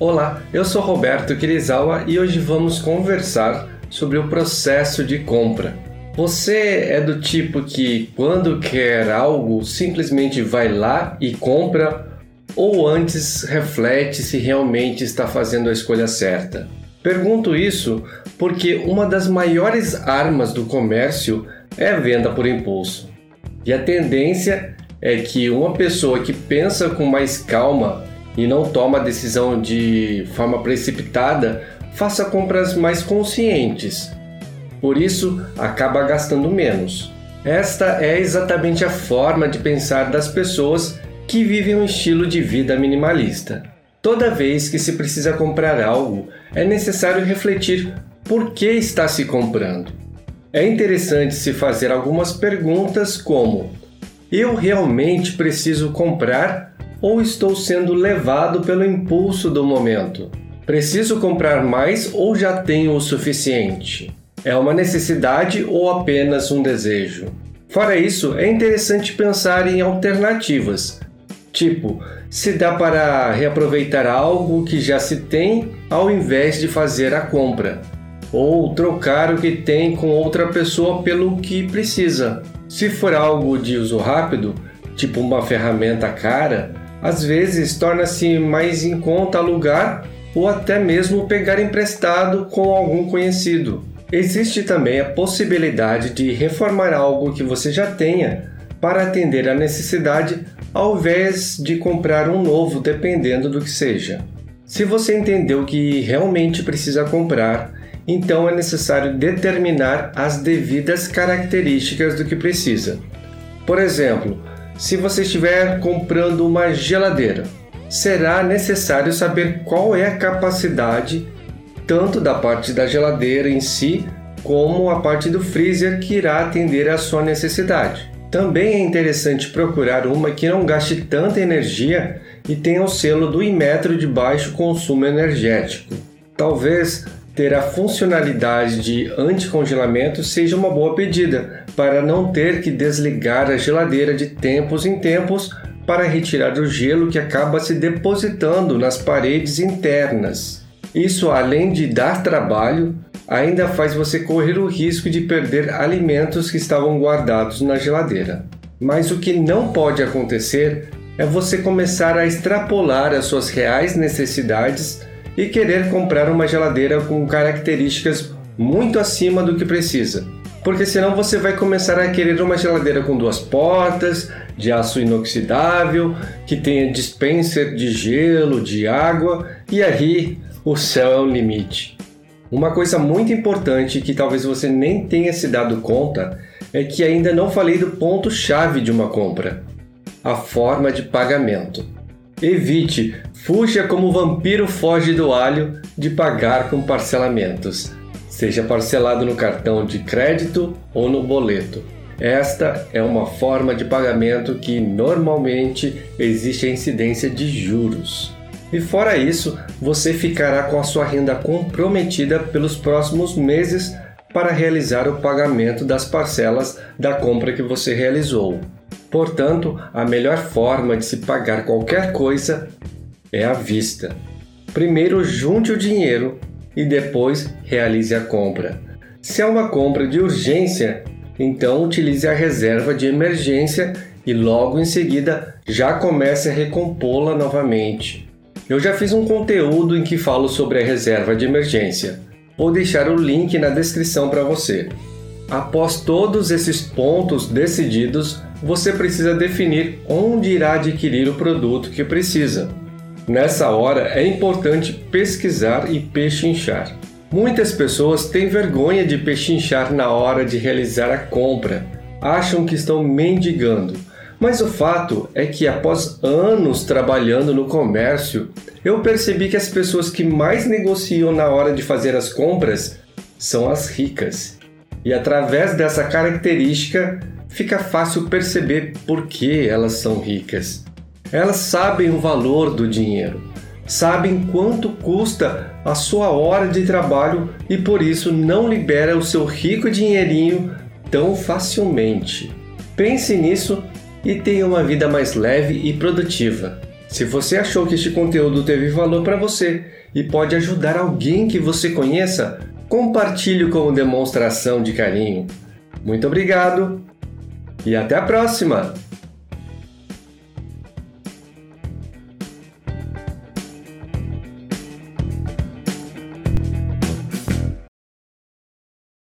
Olá, eu sou Roberto Kirizawa e hoje vamos conversar sobre o processo de compra. Você é do tipo que, quando quer algo, simplesmente vai lá e compra, ou antes reflete se realmente está fazendo a escolha certa? Pergunto isso porque uma das maiores armas do comércio é a venda por impulso. E a tendência é que uma pessoa que pensa com mais calma e não toma a decisão de forma precipitada faça compras mais conscientes. Por isso, acaba gastando menos. Esta é exatamente a forma de pensar das pessoas que vivem um estilo de vida minimalista. Toda vez que se precisa comprar algo, é necessário refletir por que está se comprando. É interessante se fazer algumas perguntas como: eu realmente preciso comprar ou estou sendo levado pelo impulso do momento? Preciso comprar mais ou já tenho o suficiente? É uma necessidade ou apenas um desejo? Fora isso, é interessante pensar em alternativas, tipo, se dá para reaproveitar algo que já se tem ao invés de fazer a compra, ou trocar o que tem com outra pessoa pelo que precisa. Se for algo de uso rápido, tipo uma ferramenta cara, às vezes torna-se mais em conta alugar ou até mesmo pegar emprestado com algum conhecido. Existe também a possibilidade de reformar algo que você já tenha para atender a necessidade ao invés de comprar um novo, dependendo do que seja. Se você entendeu que realmente precisa comprar, então é necessário determinar as devidas características do que precisa. Por exemplo, se você estiver comprando uma geladeira, será necessário saber qual é a capacidade tanto da parte da geladeira em si, como a parte do freezer que irá atender à sua necessidade. Também é interessante procurar uma que não gaste tanta energia e tenha o selo do Inmetro de baixo consumo energético. Talvez ter a funcionalidade de anticongelamento seja uma boa pedida, para não ter que desligar a geladeira de tempos em tempos para retirar o gelo que acaba se depositando nas paredes internas. Isso, além de dar trabalho, ainda faz você correr o risco de perder alimentos que estavam guardados na geladeira. Mas o que não pode acontecer é você começar a extrapolar as suas reais necessidades e querer comprar uma geladeira com características muito acima do que precisa. Porque senão você vai começar a querer uma geladeira com duas portas, de aço inoxidável, que tenha dispenser de gelo, de água, e aí o céu é o limite. Uma coisa muito importante que talvez você nem tenha se dado conta é que ainda não falei do ponto-chave de uma compra: a forma de pagamento. Evite, fuja como o vampiro foge do alho de pagar com parcelamentos, seja parcelado no cartão de crédito ou no boleto. Esta é uma forma de pagamento que normalmente existe a incidência de juros. E fora isso, você ficará com a sua renda comprometida pelos próximos meses para realizar o pagamento das parcelas da compra que você realizou. Portanto, a melhor forma de se pagar qualquer coisa é à vista. Primeiro junte o dinheiro e depois realize a compra. Se é uma compra de urgência, então utilize a reserva de emergência e logo em seguida já comece a recompô-la novamente. Eu já fiz um conteúdo em que falo sobre a reserva de emergência. Vou deixar o link na descrição para você. Após todos esses pontos decididos, você precisa definir onde irá adquirir o produto que precisa. Nessa hora é importante pesquisar e pechinchar. Muitas pessoas têm vergonha de pechinchar na hora de realizar a compra, acham que estão mendigando. Mas o fato é que após anos trabalhando no comércio, eu percebi que as pessoas que mais negociam na hora de fazer as compras são as ricas. E através dessa característica, fica fácil perceber por que elas são ricas. Elas sabem o valor do dinheiro, sabem quanto custa a sua hora de trabalho e por isso não libera o seu rico dinheirinho tão facilmente. Pense nisso e tenha uma vida mais leve e produtiva. Se você achou que este conteúdo teve valor para você e pode ajudar alguém que você conheça, compartilhe como demonstração de carinho. Muito obrigado e até a próxima!